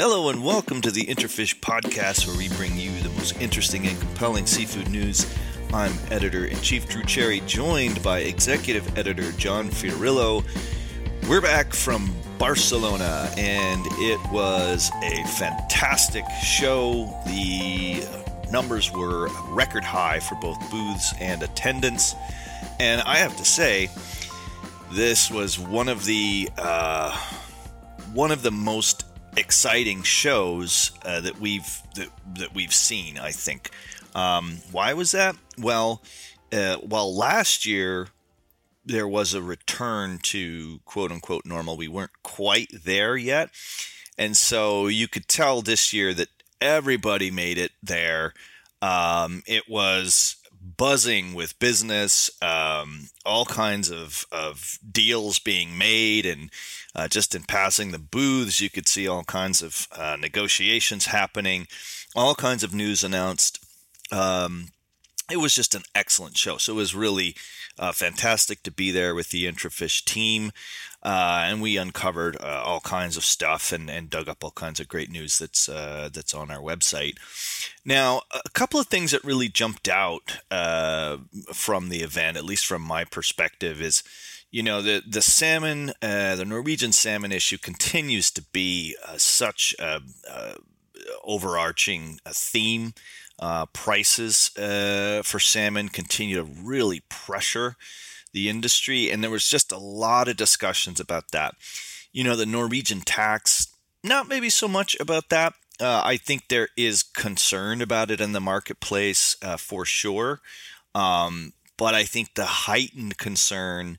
Hello and welcome to the IntraFish podcast, where we bring you the most interesting and compelling seafood news. I'm editor in chief Drew Cherry, joined by executive editor John Fiorillo. We're back from Barcelona, and it was a fantastic show. The numbers were record high for both booths and attendance, and I have to say, this was one of the uh, one of the most exciting shows uh, that we've that, that we've seen. I think. Um, why was that? Well, uh, well, last year there was a return to quote unquote normal. We weren't quite there yet, and so you could tell this year that everybody made it there. Um, it was buzzing with business, um, all kinds of, of deals being made, and uh, just in passing the booths, you could see all kinds of uh, negotiations happening, all kinds of news announced. Um, it was just an excellent show. So it was really uh, fantastic to be there with the Intrafish team. Uh, and we uncovered uh, all kinds of stuff and, and dug up all kinds of great news that's uh, that's on our website. Now, a couple of things that really jumped out uh, from the event, at least from my perspective, is you know the the salmon, uh, the Norwegian salmon issue continues to be such a, a overarching theme. Uh, prices uh, for salmon continue to really pressure the industry, and there was just a lot of discussions about that. You know, the Norwegian tax, not maybe so much about that. Uh, I think there is concern about it in the marketplace uh, for sure, um, but I think the heightened concern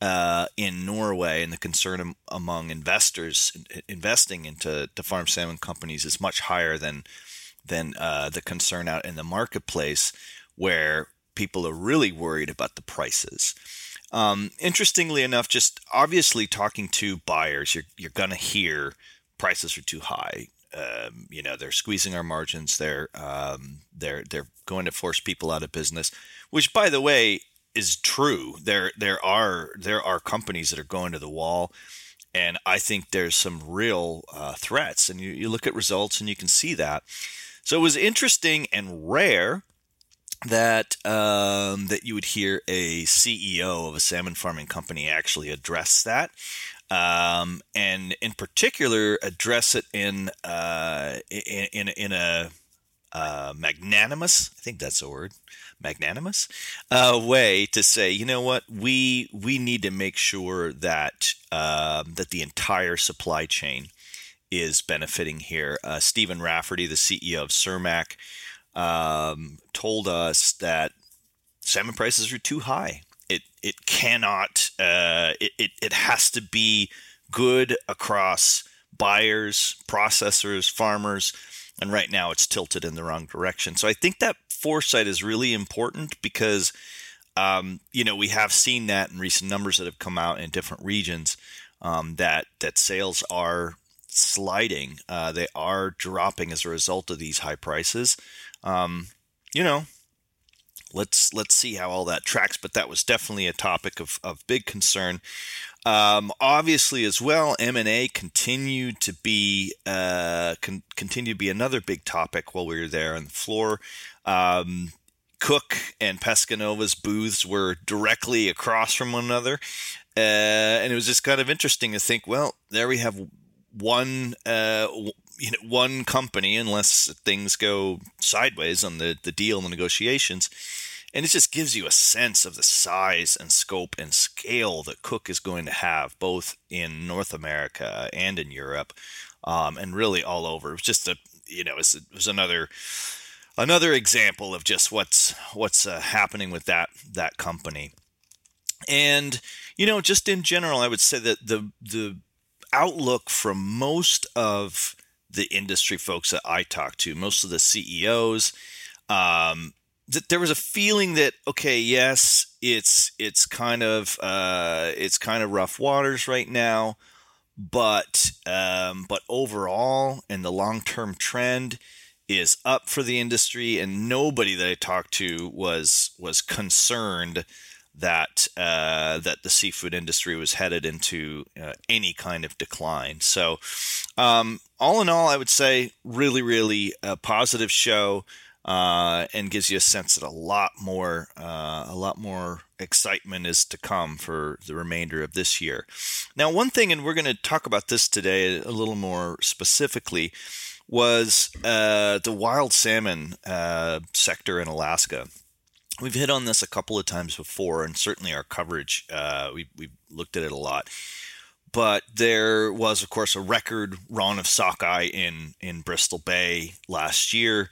uh, in Norway and the concern among investors investing into farm salmon companies is much higher than than uh, the concern out in the marketplace, where people are really worried about the prices. Um, interestingly enough, just obviously talking to buyers, you're you're gonna hear prices are too high. Um, you know, they're squeezing our margins. They're um, they're they're going to force people out of business, which, by the way, is true. There there are there are companies that are going to the wall, and I think there's some real uh, threats. And you, you look at results and you can see that. So it was interesting and rare that um, that you would hear a CEO of a salmon farming company actually address that, um, and in particular address it in uh, in, in, a uh, magnanimous, I think that's a word, magnanimous uh, way to say, you know what, we we need to make sure that um, that the entire supply chain is benefiting here. Uh, Steven Rafferty, the CEO of Cermaq, um, told us that salmon prices are too high. It it cannot. Uh, it, it it has to be good across buyers, processors, farmers, and right now it's tilted in the wrong direction. So I think that foresight is really important because. Um, you know, we have seen that in recent numbers that have come out in different regions um, that that sales are sliding. Uh, they are dropping as a result of these high prices. Um, you know, let's let's see how all that tracks. But that was definitely a topic of, of big concern. Um, obviously, as well, M and A continued to be uh, con- continue to be another big topic while we were there on the floor. Um, Cooke and Pescanova's booths were directly across from one another, uh, and it was just kind of interesting to think. Well, there we have one uh, you know one company unless things go sideways on the the deal and the negotiations and it just gives you a sense of the size and scope and scale that Cooke is going to have both in North America and in Europe um, and really all over. It was just a you know it was, another another example of just what's what's uh, happening with that that company. And you know, just in general, I would say that the the outlook from most of the industry folks that I talked to, most of the CEOs, um, that there was a feeling that okay, yes, it's it's kind of uh, it's kind of rough waters right now, but um, but overall, and the long term trend is up for the industry, and nobody that I talked to was was concerned that uh, that the seafood industry was headed into uh, any kind of decline. So, um, all in all, I would say really, really a positive show, uh, and gives you a sense that a lot more, uh, a lot more excitement is to come for the remainder of this year. Now, one thing, and we're going to talk about this today a little more specifically, was uh, the wild salmon uh, sector in Alaska. We've hit on this a couple of times before, and certainly our coverage, uh, we, we've looked at it a lot. But there was, of course, a record run of sockeye in, in Bristol Bay last year.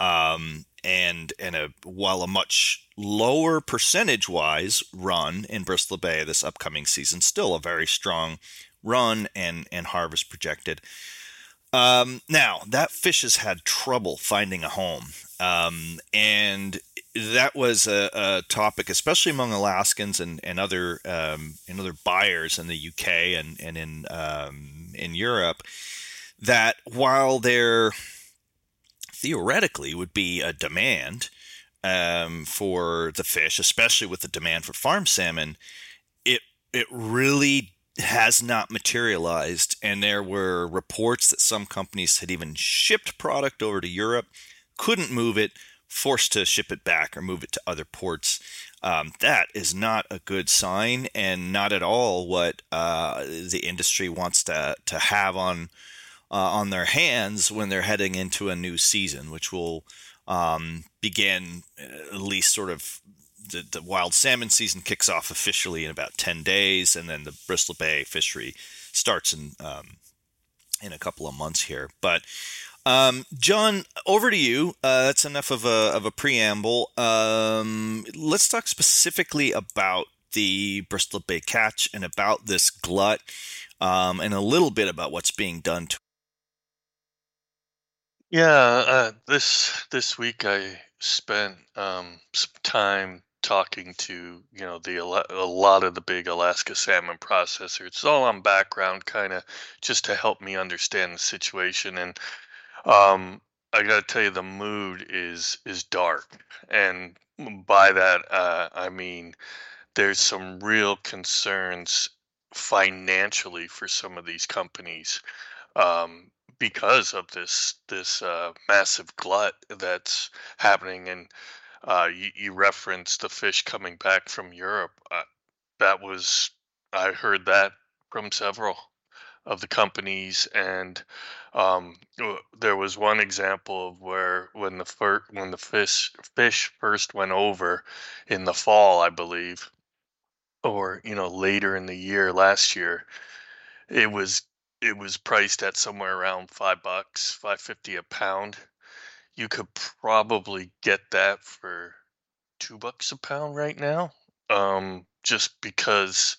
Um, and and a while a much lower percentage wise run in Bristol Bay this upcoming season, still a very strong run and and harvest projected. Um, now that fish has had trouble finding a home, um, and that was a, a, topic, especially among Alaskans and and other um, and other buyers in the UK and and in um, in Europe. That while there theoretically would be a demand um, for the fish, especially with the demand for farm salmon, it it really has not materialized. And there were reports that some companies had even shipped product over to Europe, couldn't move it, forced to ship it back or move it to other ports. Um, that is not a good sign, and not at all what uh, the industry wants to to have on uh, on their hands when they're heading into a new season, which will um, begin uh, at least sort of the, the, wild salmon season kicks off officially in about 10 days, and then the Bristol Bay fishery starts in um, in a couple of months here. But um, John, over to you. Uh, that's enough of a, of a preamble. Um, let's talk specifically about the Bristol Bay catch and about this glut, um, and a little bit about what's being done to yeah, uh, this this week I spent um, some time talking to you know the a lot of the big Alaska salmon processors. It's all on background, kind of just to help me understand the situation. And um, I got to tell you, the mood is is dark, and by that uh, I mean there's some real concerns financially for some of these companies. Um, because of this this uh, massive glut that's happening. And uh, you, you referenced the fish coming back from Europe. Uh, that was I heard that from several of the companies, and um, there was one example of where when the fir- when the fish fish first went over in the fall, I believe, or you know later in the year last year, it was it was priced at somewhere around five bucks, five fifty a pound. You could probably get that for two bucks a pound right now, um, just because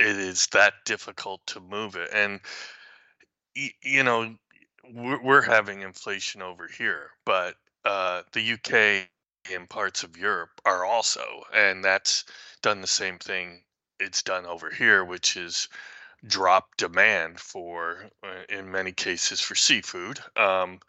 it is that difficult to move it. And you know, we're, we're having inflation over here, but uh, the UK and parts of Europe are also, and that's done the same thing it's done over here, which is drop demand for, uh, in many cases, for seafood. Um,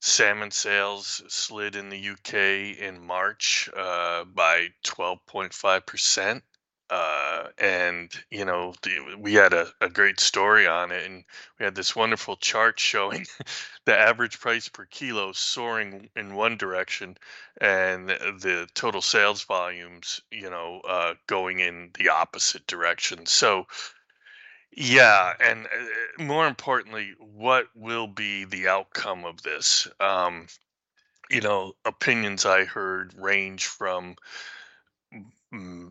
salmon sales slid in the UK in March uh, by 12.5%. Uh, and you know the, we had a, a great story on it and we had this wonderful chart showing the average price per kilo soaring in one direction and the total sales volumes you know uh, going in the opposite direction so yeah, and uh, more importantly, what will be the outcome of this? Um, you know, opinions I heard range from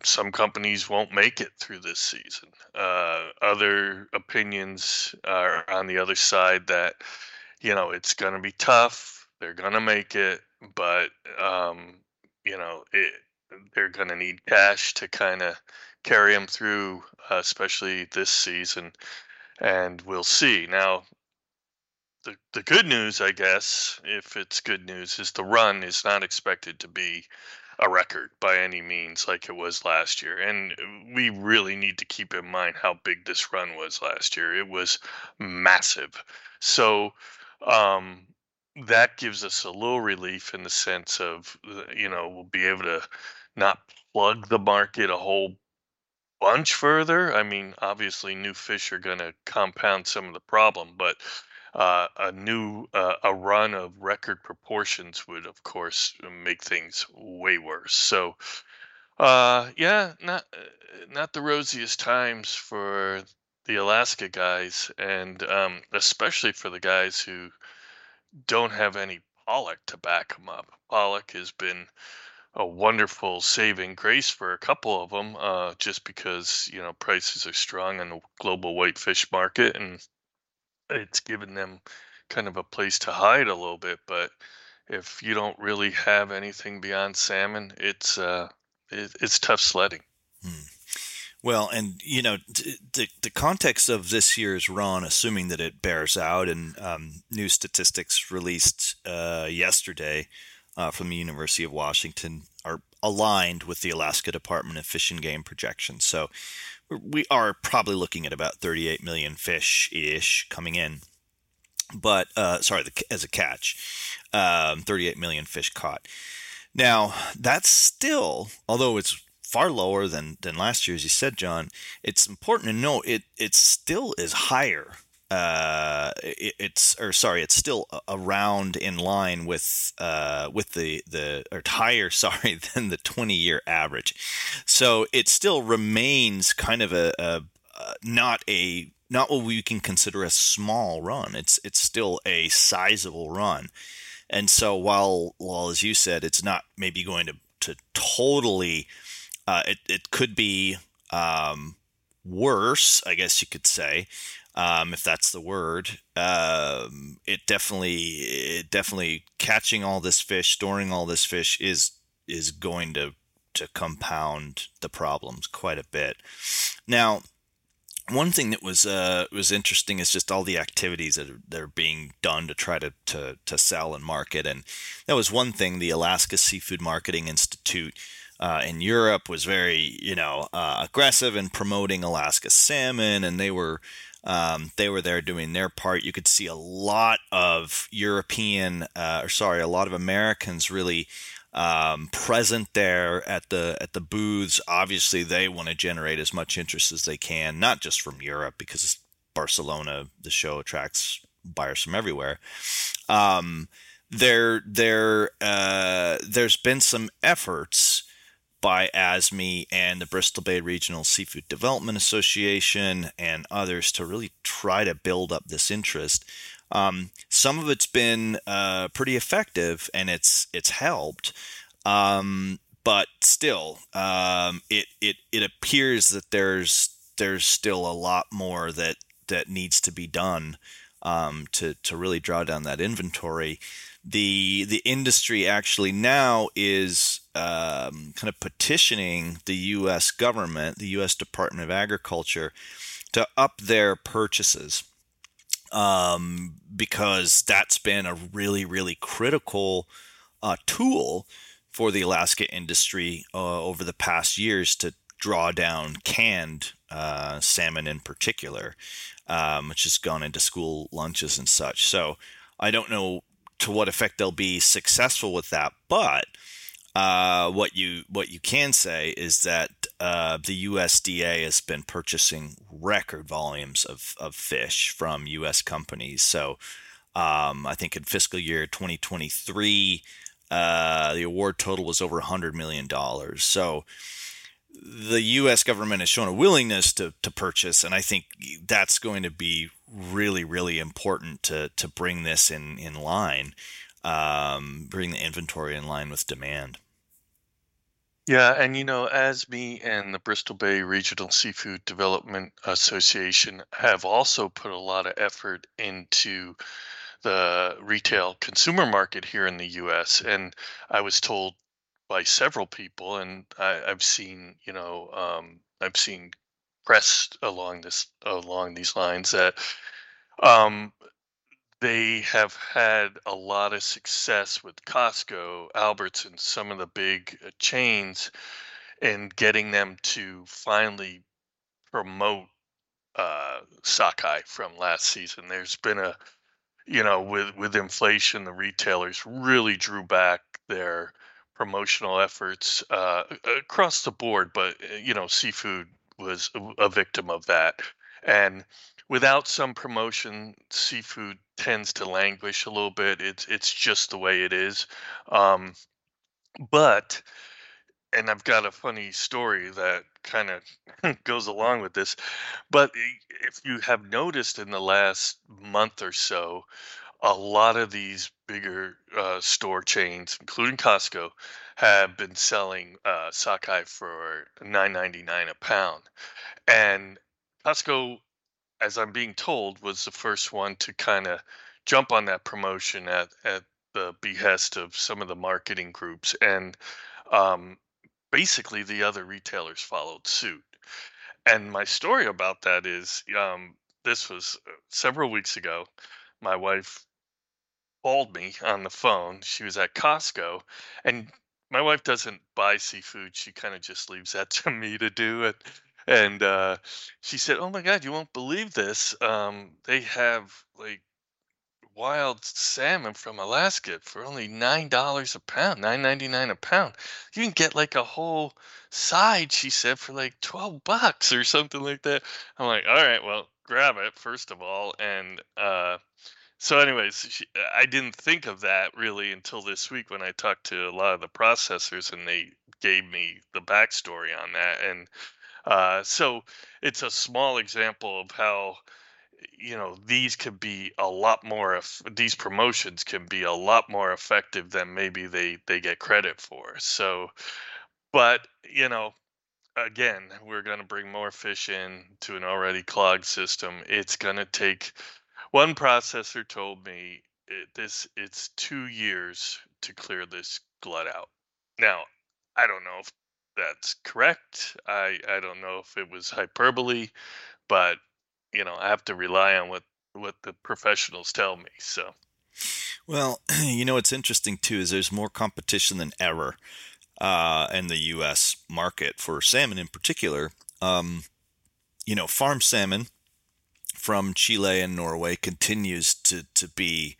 some companies won't make it through this season. Uh, other opinions are on the other side that, you know, it's going to be tough. They're going to make it, but, um, you know, it, they're going to need cash to kind of carry them through, uh, especially this season. And we'll see. Now, the, the good news, I guess, if it's good news, is the run is not expected to be a record by any means like it was last year. And we really need to keep in mind how big this run was last year. It was massive. So, um, that gives us a little relief in the sense of, you know, we'll be able to not plug the market a whole bunch further. I mean, obviously, new fish are going to compound some of the problem, but uh, a new uh, a run of record proportions would, of course, make things way worse. So, uh, yeah, not uh, not the rosiest times for the Alaska guys, and um, especially for the guys who don't have any pollock to back them up. Pollock has been a wonderful saving grace for a couple of them, uh, just because you know prices are strong in the global whitefish market, and it's given them kind of a place to hide a little bit. But if you don't really have anything beyond salmon, it's uh, it, it's tough sledding. Hmm. Well, and you know, the the context of this year's run, assuming that it bears out, and um, new statistics released uh, yesterday uh, from the University of Washington are aligned with the Alaska Department of Fish and Game projections. So we are probably looking at about 38 million fish ish coming in. But uh, sorry, the, as a catch, um, 38 million fish caught. Now that's still, although it's far lower than than last year, as you said, John. It's important to note it it still is higher uh, it, it's or sorry, it's still around in line with uh, with the the or higher, sorry, than the 20 year average. So it still remains kind of a, a, a not a not what we can consider a small run. It's it's still a sizable run. And so while while as you said, it's not maybe going to to totally, uh, it it could be um, worse, I guess you could say um, if that's the word. Um, it definitely, it definitely catching all this fish, storing all this fish is is going to to compound the problems quite a bit. Now, one thing that was uh, was interesting is just all the activities that are, that are being done to try to, to to sell and market, and that was one thing. The Alaska Seafood Marketing Institute. Uh, in Europe was very, you know, uh, aggressive in promoting Alaska salmon, and they were um, they were there doing their part. You could see a lot of European, uh, or sorry, a lot of Americans really um, present there at the at the booths. Obviously, they want to generate as much interest as they can, not just from Europe, because Barcelona, the show attracts buyers from everywhere. Um, there, there, uh, there's been some efforts by ASMI and the Bristol Bay Regional Seafood Development Association and others to really try to build up this interest. Um, some of it's been uh, pretty effective and it's it's helped, um, but still, um, it it it appears that there's there's still a lot more that that needs to be done um, to to really draw down that inventory the the industry actually now is um, kind of petitioning the U.S. government, the U.S. Department of Agriculture, to up their purchases um, because that's been a really really critical uh, tool for the Alaska industry uh, over the past years to draw down canned uh, salmon in particular, um, which has gone into school lunches and such. So I don't know to what effect they'll be successful with that. But uh, what you what you can say is that uh, the USDA has been purchasing record volumes of, of fish from U.S. companies. So um, I think in fiscal year 2023, uh, the award total was over 100 million dollars. So the U.S. government has shown a willingness to, to purchase, and I think that's going to be really, really important to to bring this in in line, um, bring the inventory in line with demand. Yeah, and you know, ASMI and the Bristol Bay Regional Seafood Development Association have also put a lot of effort into the retail consumer market here in the U.S. And I was told by several people, and I, have seen, you know, um, I've seen press along this along these lines that um, they have had a lot of success with Costco, Albertsons, some of the big uh, chains, in getting them to finally promote uh, sockeye from last season. There's been a, you know, with with inflation, the retailers really drew back their promotional efforts uh, across the board, but uh, you know, seafood was a victim of that. And without some promotion, seafood tends to languish a little bit. It's it's just the way it is. Um, but and I've got a funny story that kind of goes along with this. But if you have noticed in the last month or so, a lot of these bigger uh, store chains, including Costco, have been selling uh, sockeye for nine ninety nine a pound, and Costco, as I'm being told, was the first one to kind of jump on that promotion at at the behest of some of the marketing groups, and um, basically the other retailers followed suit. And my story about that is, um, this was uh, several weeks ago. My wife called me on the phone. She was at Costco, and my wife doesn't buy seafood. She kind of just leaves that to me to do it. And uh, she said, "Oh my God, you won't believe this. Um, they have like wild salmon from Alaska for only nine dollars a pound, nine ninety nine a pound. You can get like a whole side." She said for like twelve bucks or something like that. I'm like, "All right, well, grab it first of all." And uh, so, anyways, she, I didn't think of that really until this week when I talked to a lot of the processors and they gave me the backstory on that. And uh, so, it's a small example of how you know these could be a lot more. if These promotions can be a lot more effective than maybe they they get credit for. So, but you know, again, we're going to bring more fish in to an already clogged system. It's going to take one processor told me it, this it's two years to clear this glut out. Now, I don't know if that's correct. I I don't know if it was hyperbole, but you know I have to rely on what what the professionals tell me. So. Well, you know what's interesting too is there's more competition than ever uh, in the U.S. market for salmon in particular. Um, you know, farm salmon from Chile and Norway continues to, to be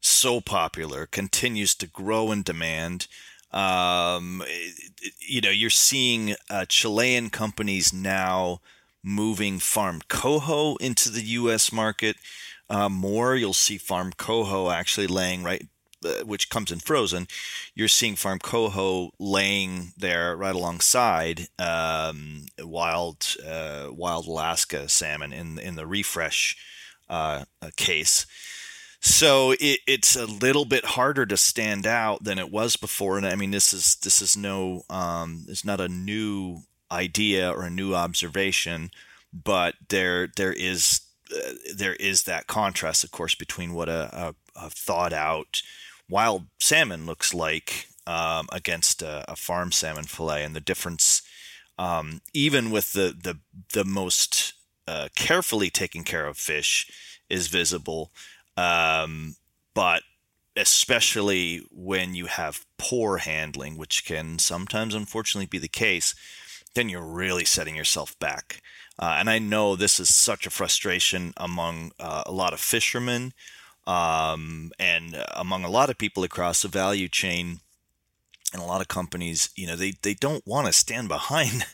so popular, continues to grow in demand. Um, you know, you're seeing uh, Chilean companies now moving farm coho into the U.S. market uh, more. You'll see farm coho actually laying right uh, which comes in frozen, you're seeing farm coho laying there right alongside um, wild uh, wild Alaska salmon in in the refresh uh, uh, case. So it, it's a little bit harder to stand out than it was before. And I mean, this is this is no um, it's not a new idea or a new observation, but there there is uh, there is that contrast, of course, between what a, a, a thought out wild salmon looks like um, against a, a, farm salmon fillet, and the difference, um, even with the the the most uh, carefully taken care of fish, is visible. Um, but especially when you have poor handling, which can sometimes unfortunately be the case, then you're really setting yourself back. Uh, and I know this is such a frustration among uh, a lot of fishermen um, and among a lot of people across the value chain and a lot of companies, you know, they, they don't want to stand behind.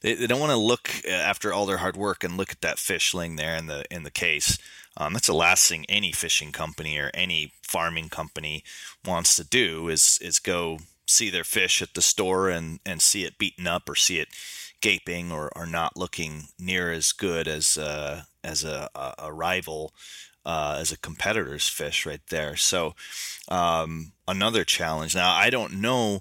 They, they don't want to look after all their hard work and look at that fish laying there in the in the case. Um, that's the last thing any fishing company or any farming company wants to do is is go see their fish at the store and, and see it beaten up or see it gaping or, or not looking near as good as uh, as a, a rival uh, as a competitor's fish right there. So um, another challenge. Now I don't know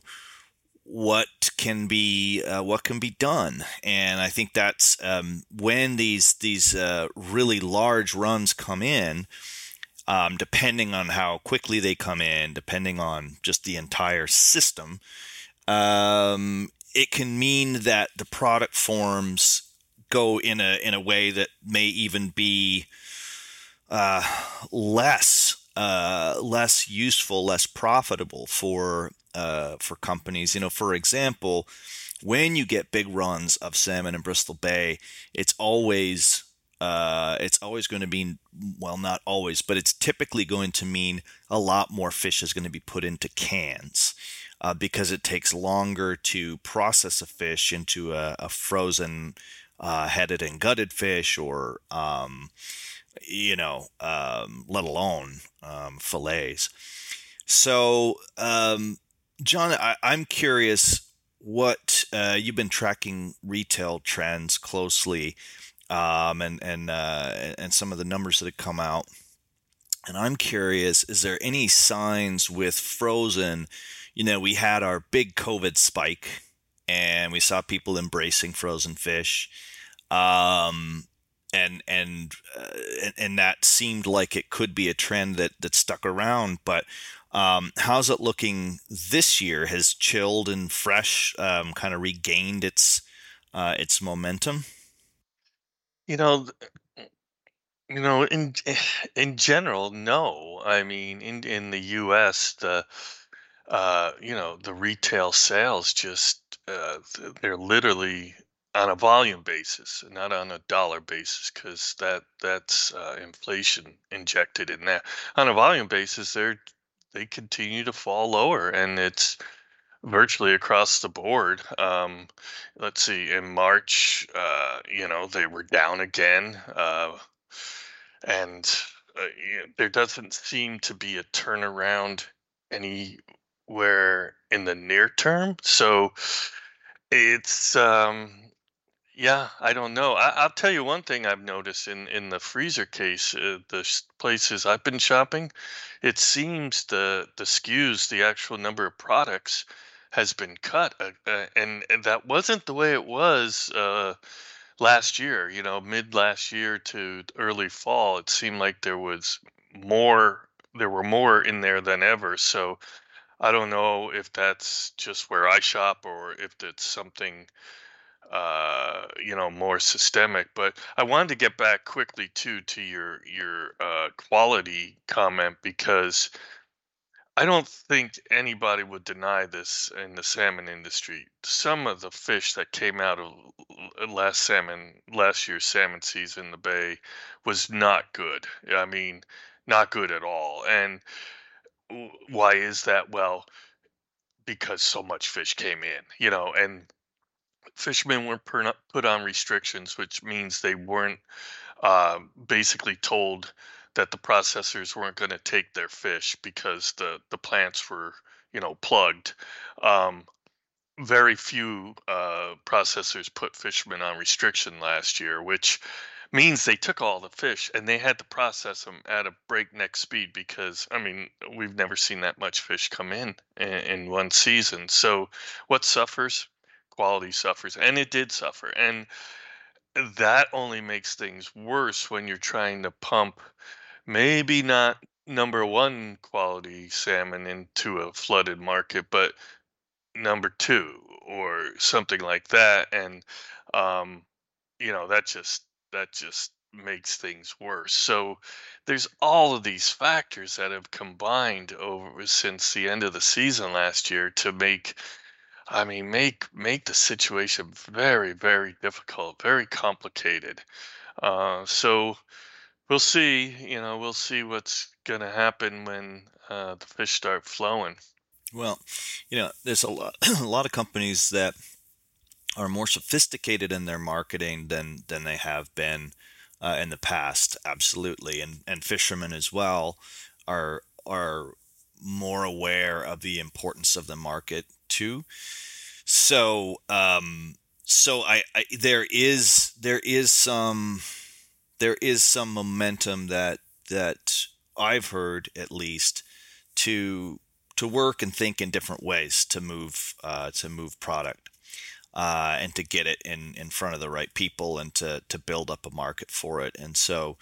what can be uh, what can be done, and I think that's um, when these these uh, really large runs come in. Um, depending on how quickly they come in, depending on just the entire system, um, it can mean that the product forms go in a in a way that may even be uh, less uh, less useful, less profitable for uh, for companies. You know, for example, when you get big runs of salmon in Bristol Bay, it's always uh, it's always going to be well, not always, but it's typically going to mean a lot more fish is going to be put into cans. uh, because it takes longer to process a fish into a, a frozen uh, headed and gutted fish or um, you know um, let alone um, fillets so um, john I, am curious what uh, you've been tracking retail trends closely um, and and uh, and some of the numbers that have come out and i'm curious is there any signs with frozen you know we had our big covid spike and we saw people embracing frozen fish um, and and, uh, and and that seemed like it could be a trend that that stuck around. But um, how's it looking this year? Has chilled and fresh um, kind of regained its uh, its momentum? You know, you know, in in general, no. I mean, in in the U.S., the uh, you know, the retail sales just uh, they're literally on a volume basis, not on a dollar basis, because that that's uh, inflation injected in there. On a volume basis, they're they continue to fall lower, and it's virtually across the board. Um, let's see, in March, uh, you know, they were down again, uh, and uh, there doesn't seem to be a turnaround anywhere in the near term. So it's um, yeah, I don't know. I, I'll tell you one thing I've noticed in in the freezer case, uh, the places I've been shopping, it seems the the SKUs, the actual number of products, has been cut, uh, uh, and, and that wasn't the way it was uh, last year. You know, mid last year to early fall, it seemed like there was more. There were more in there than ever. So I don't know if that's just where I shop or if it's something uh, you know, more systemic. But I wanted to get back quickly too to your your uh, quality comment because I don't think anybody would deny this in the salmon industry. Some of the fish that came out of last salmon last year's salmon season in the bay was not good. I mean, not good at all. And why is that? Well, because so much fish came in, you know, and fishermen were put on restrictions, which means they weren't uh, basically told that the processors weren't going to take their fish because the the plants were you know plugged. Um, very few uh, processors put fishermen on restriction last year, which means they took all the fish and they had to process them at a breakneck speed because I mean we've never seen that much fish come in in, in one season. So what suffers? Quality suffers, and it did suffer. And that only makes things worse when you're trying to pump maybe not number one quality salmon into a flooded market, but number two or something like that. And um, you know, that just that just makes things worse. So there's all of these factors that have combined over since the end of the season last year to make I mean, make make the situation very, very difficult, very complicated. Uh, so we'll see. You know, we'll see what's going to happen when uh, the fish start flowing. Well, you know, there's a lot, a lot of companies that are more sophisticated in their marketing than than they have been uh, in the past. Absolutely, and and fishermen as well are are more aware of the importance of the market too. So, um, so I, I there is there is some there is some momentum that that I've heard at least to to work and think in different ways to move uh, to move product uh, and to get it in in front of the right people and to to build up a market for it. And so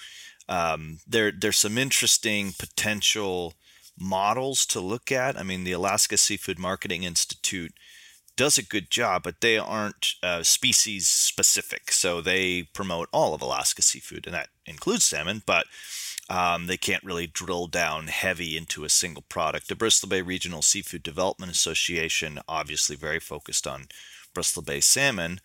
um, there there's some interesting potential models to look at. I mean, the Alaska Seafood Marketing Institute does a good job, but they aren't uh, species specific. So they promote all of Alaska seafood, and that includes salmon, but um, they can't really drill down heavy into a single product. The Bristol Bay Regional Seafood Development Association, obviously very focused on Bristol Bay salmon,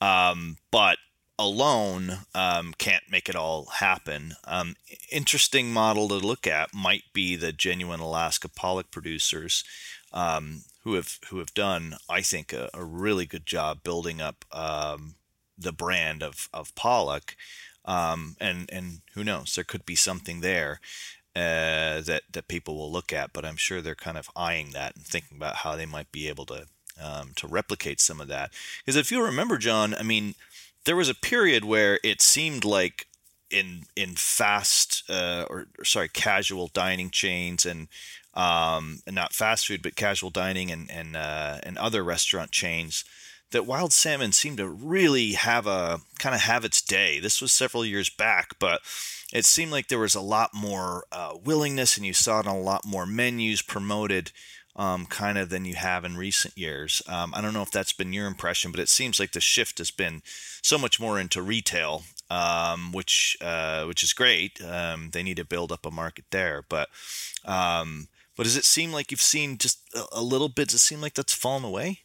um, but alone um, can't make it all happen. Um, interesting model to look at might be the genuine Alaska pollock producers um, who have who have done, I think, a, a really good job building up um, the brand of of Pollock. Um, and and who knows, there could be something there uh, that that people will look at. But I'm sure they're kind of eyeing that and thinking about how they might be able to um, to replicate some of that. Because if you remember, John, I mean, there was a period where it seemed like in in fast uh, or, or, sorry casual dining chains and um, and not fast food but casual dining and and uh, and other restaurant chains that wild salmon seemed to really have a kind of have its day. This was several years back, but it seemed like there was a lot more uh, willingness, and you saw it on a lot more menus promoted um, kind of than you have in recent years. Um, I don't know if that's been your impression, but it seems like the shift has been so much more into retail, um, which uh, which is great. Um, they need to build up a market there, but um, but does it seem like you've seen just a, a little bit? Does it seem like that's fallen away?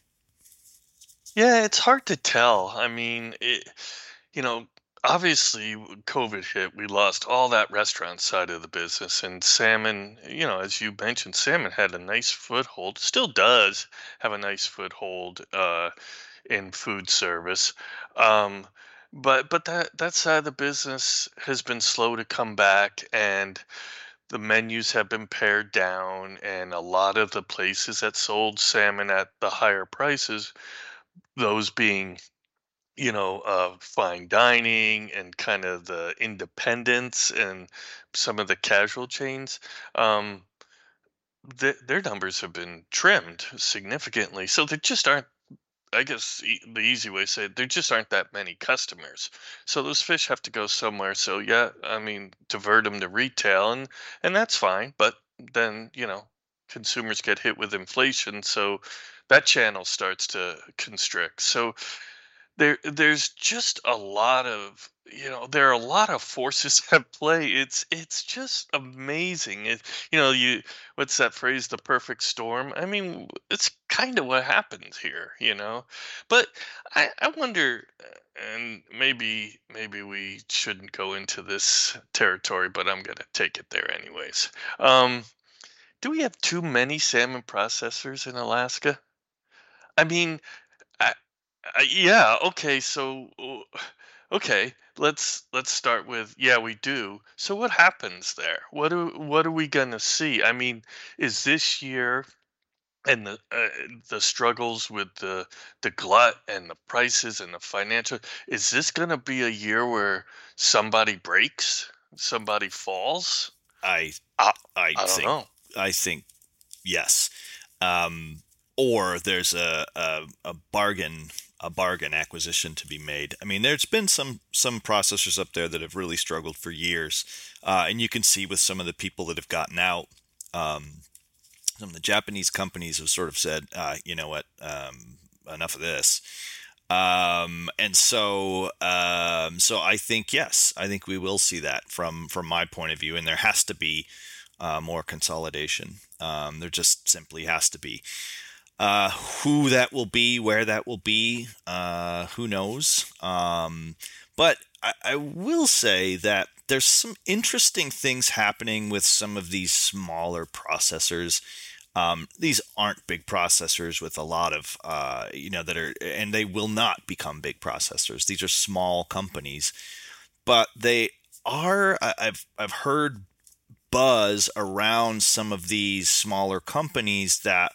Yeah, it's hard to tell. I mean, it, you know, obviously COVID hit, we lost all that restaurant side of the business, and salmon, you know, as you mentioned, salmon had a nice foothold, still does have a nice foothold uh, in food service. Um, but but that that side of the business has been slow to come back, and the menus have been pared down, and a lot of the places that sold salmon at the higher prices, those being you know, uh, fine dining and kind of the independents and some of the casual chains, um, th- their numbers have been trimmed significantly. So there just aren't, I guess the easy way to say it, there just aren't that many customers. So those fish have to go somewhere. So yeah, I mean, divert them to retail and, and that's fine. But then, you know, consumers get hit with inflation. So that channel starts to constrict. So, there there's just a lot of you know there are a lot of forces at play. It's it's just amazing. It, you know you what's that phrase? The perfect storm? I mean it's kind of what happened here you know? But i i wonder uh, and maybe maybe we shouldn't go into this territory but i'm gonna take it there anyways. Um do we have too many salmon processors in alaska? I mean uh, yeah, okay, so uh, okay, let's let's start with yeah, we do. So what happens there? What are what are we going to see? I mean, is this year and the uh, the struggles with the the glut and the prices and the financial is this going to be a year where somebody breaks, somebody falls? I I, I, I don't think know. I think yes. Um, or there's a, a, a bargain a bargain acquisition to be made. I mean, there's been some some processors up there that have really struggled for years, uh, and you can see with some of the people that have gotten out. Um, some of the Japanese companies have sort of said, uh, you know what, um, enough of this. Um, and so, um, so I think yes, I think we will see that from from my point of view, and there has to be uh, more consolidation. Um, there just simply has to be. Uh, who that will be, where that will be, uh, who knows? Um, but I, I, will say that there's some interesting things happening with some of these smaller processors. Um, these aren't big processors with a lot of, uh, you know, that are, and they will not become big processors. These are small companies, but they are. I've I've heard buzz around some of these smaller companies that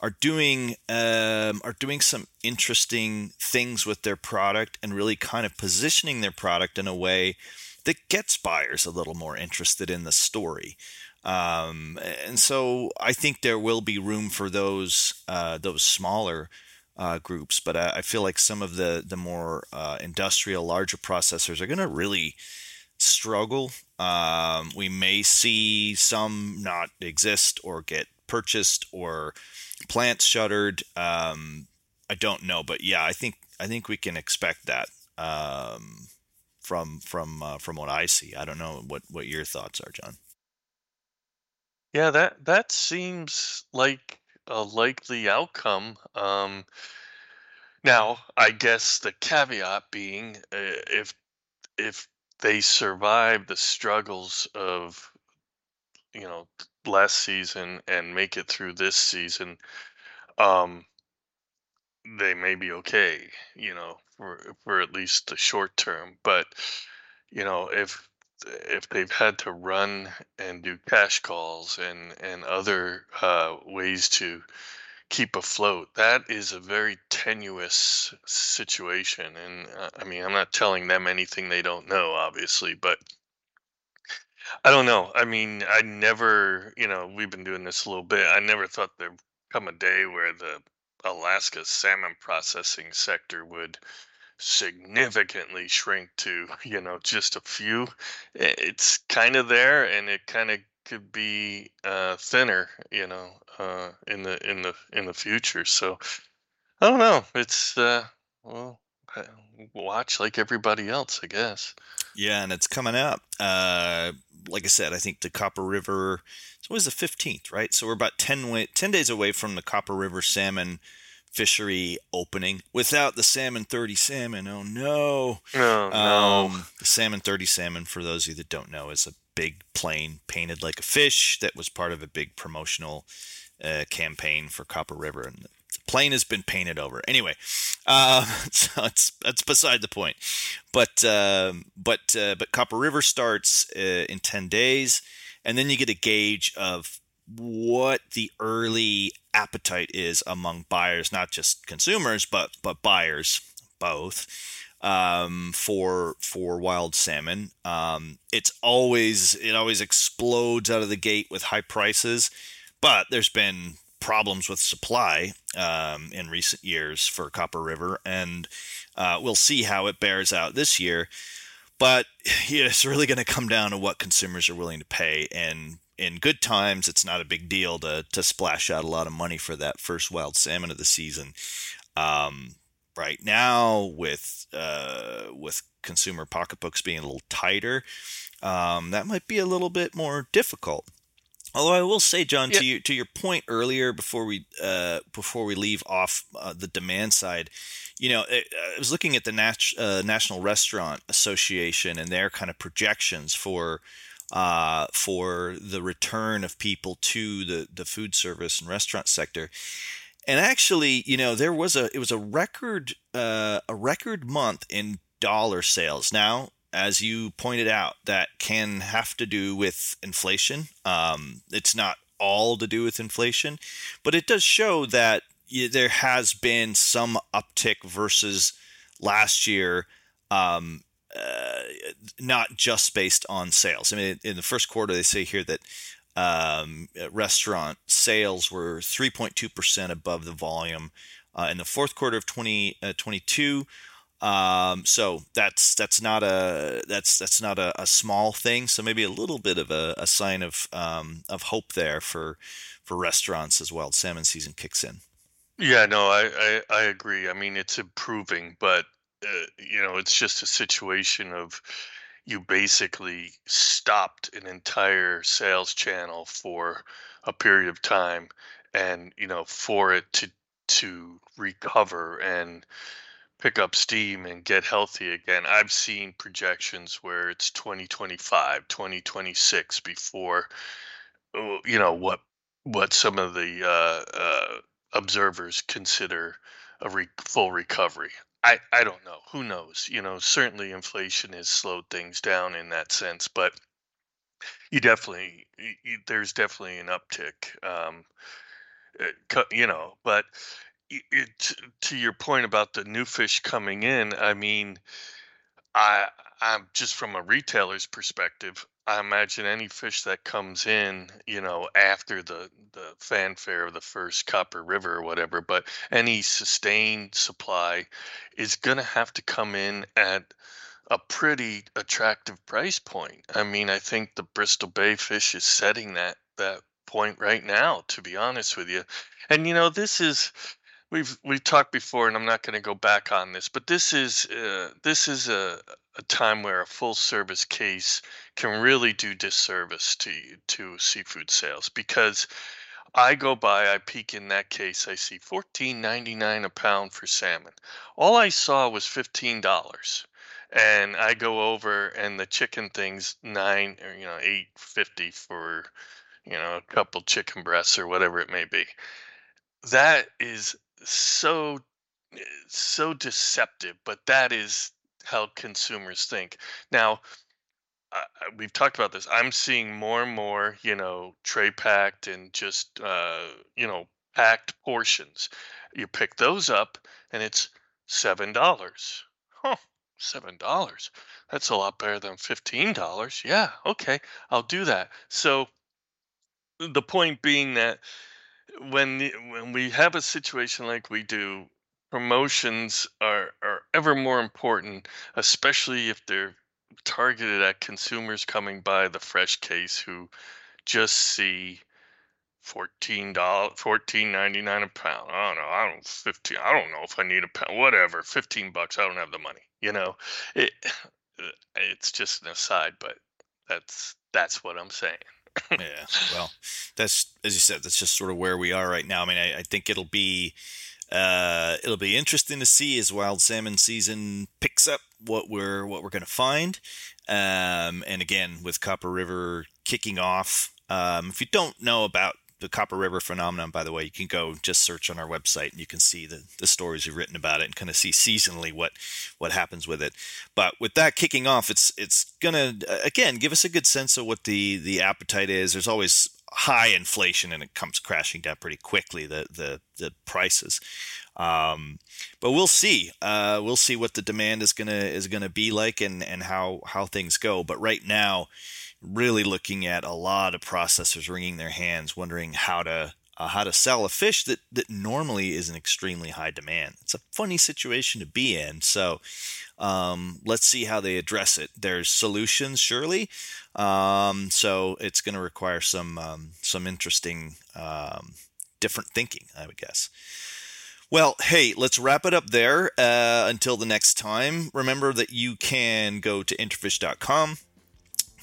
are doing um, are doing some interesting things with their product and really kind of positioning their product in a way that gets buyers a little more interested in the story. Um, and so I think there will be room for those uh, those smaller uh, groups, but I, I, feel like some of the the more uh, industrial, larger processors are going to really struggle. Um, we may see some not exist or get purchased or plants shuttered. Um, I don't know, but yeah, I think I think we can expect that um, from from uh, from what I see. I don't know what what your thoughts are, John. Yeah, that that seems like a likely outcome. Um, now, I guess the caveat being, uh, if if they survive the struggles of you know last season and make it through this season, um, they may be okay, you know, for for at least the short term. But you know, if if they've had to run and do cash calls and and other uh, ways to keep afloat, that is a very tenuous situation. And uh, I mean, I'm not telling them anything they don't know, obviously, but I don't know. I mean, I never, you know, we've been doing this a little bit. I never thought there'd come a day where the Alaska salmon processing sector would significantly shrink to, you know, just a few. It's kind of there, and it kind of could be uh, thinner, you know, uh, in the in the in the future. So I don't know. It's uh, well, watch like everybody else, I guess. Yeah, and it's coming up. Uh, like I said, I think the Copper River. It's always the fifteenth, right? So we're about 10, wa 10 days away from the Copper River salmon fishery opening. Without the salmon thirty salmon, oh no! No, no. Um, the salmon thirty salmon, for those of you that don't know, is a big plane painted like a fish that was part of a big promotional uh, campaign for Copper River, and plane has been painted over. Anyway, uh, so it's that's beside the point. But um, but uh, but Copper River starts uh, in ten days, and then you get a gauge of what the early appetite is among buyers, not just consumers, but but buyers both um, for for wild salmon. Um, it's always it always explodes out of the gate with high prices, but there's been problems with supply um, in recent years for Copper River, and uh, we'll see how it bears out this year. But yeah, it's really going to come down to what consumers are willing to pay, and in good times, it's not a big deal to to splash out a lot of money for that first wild salmon of the season. Um, right now, with uh, with consumer pocketbooks being a little tighter, um, that might be a little bit more difficult. Although I will say, John, to you to your point earlier, before we uh, before we leave off uh, the demand side, you know, I I was looking at the Nat- uh, National Restaurant Association and their kind of projections for uh, for the return of people to the the food service and restaurant sector. And actually, you know, there was a it was a record uh, a record month in dollar sales. Now, as you pointed out, that can have to do with inflation. Um, it's not all to do with inflation, but it does show that there has been some uptick versus last year. Um, uh, not just based on sales. I mean, in the first quarter, they say here that um, restaurant sales were 3.2% above the volume uh, in the fourth quarter of 2022. Um, so that's that's not a that's that's not a, a small thing. So maybe a little bit of a, a sign of um, of hope there for for restaurants as well. Salmon season kicks in. Yeah, no, I, I I agree. I mean, it's improving, but uh, you know, it's just a situation of you basically stopped an entire sales channel for a period of time, and you know, for it to to recover and pick up steam and get healthy again. I've seen projections where it's 2025, 2026 before oh, you know what what some of the uh, uh, observers consider a re- full recovery. I, I don't know. Who knows? You know, certainly inflation has slowed things down in that sense, but you definitely y- y- there's definitely an uptick. Um, uh, you know, but it, to your point about the new fish coming in, I mean, I I'm just from a retailer's perspective. I imagine any fish that comes in, you know, after the the fanfare of the first Copper River or whatever, but any sustained supply is going to have to come in at a pretty attractive price point. I mean, I think the Bristol Bay fish is setting that that point right now, to be honest with you. And you know, this is We've we've talked before, and I'm not going to go back on this, but this is uh, this is a a time where a full service case can really do disservice to to seafood sales because I go by, I peek in that case, I see 14.99 a pound for salmon. All I saw was fifteen dollars, and I go over, and the chicken thing's nine or you know eight fifty for you know a couple chicken breasts or whatever it may be that is so so deceptive, but that is how consumers think. Now, uh, we've talked about this. I'm seeing more and more, you know, tray packed and just, uh, you know, packed portions. You pick those up, and it's seven dollars. Huh, seven dollars. That's a lot better than fifteen dollars. Yeah, okay, I'll do that. So the point being that when the, when we have a situation like we do, promotions are are ever more important, especially if they're targeted at consumers coming by the fresh case who just see fourteen dollars, fourteen ninety nine a pound. I don't know. I don't fifteen. I don't know if I need a pound. Whatever, fifteen bucks. I don't have the money. You know, it. It's just an aside, but that's that's what I'm saying. yeah. Well, that's as you said. That's just sort of where we are right now. I mean, I, I think it'll be uh, it'll be interesting to see as wild salmon season picks up what we're what we're going to find. Um, and again, with Copper River kicking off, um, if you don't know about the Copper River phenomenon, by the way, you can go just search on our website and you can see the, the stories we've written about it and kind of see seasonally what what happens with it. But with that kicking off, it's it's gonna again give us a good sense of what the the appetite is. There's always high inflation and it comes crashing down pretty quickly the the the prices. Um, but we'll see. Uh, we'll see what the demand is gonna is gonna be like and and how how things go. But right now, really looking at a lot of processors wringing their hands, wondering how to uh, how to sell a fish that that normally is in extremely high demand. It's a funny situation to be in. So um, let's see how they address it. There's solutions, surely. Um, so it's going to require some um, some interesting um, different thinking, I would guess. Well, hey, let's wrap it up there. Uh, until the next time, remember that you can go to intrafish.com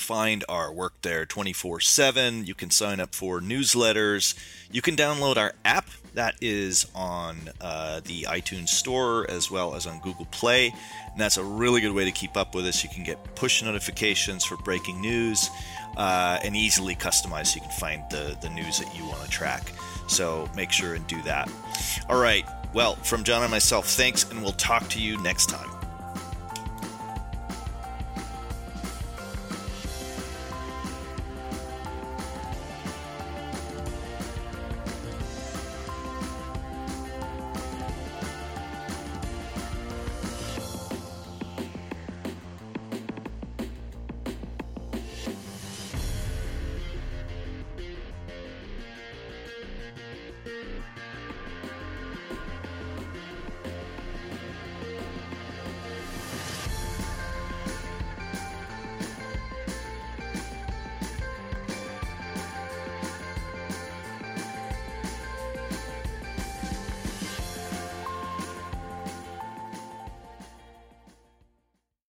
find our work there 24 7. You can sign up for newsletters. You can download our app that is on uh, the iTunes Store as well as on Google Play. And that's a really good way to keep up with us. You can get push notifications for breaking news uh, and easily customize so you can find the, the news that you want to track. So make sure and do that. All right. Well, from John and myself, thanks, and we'll talk to you next time.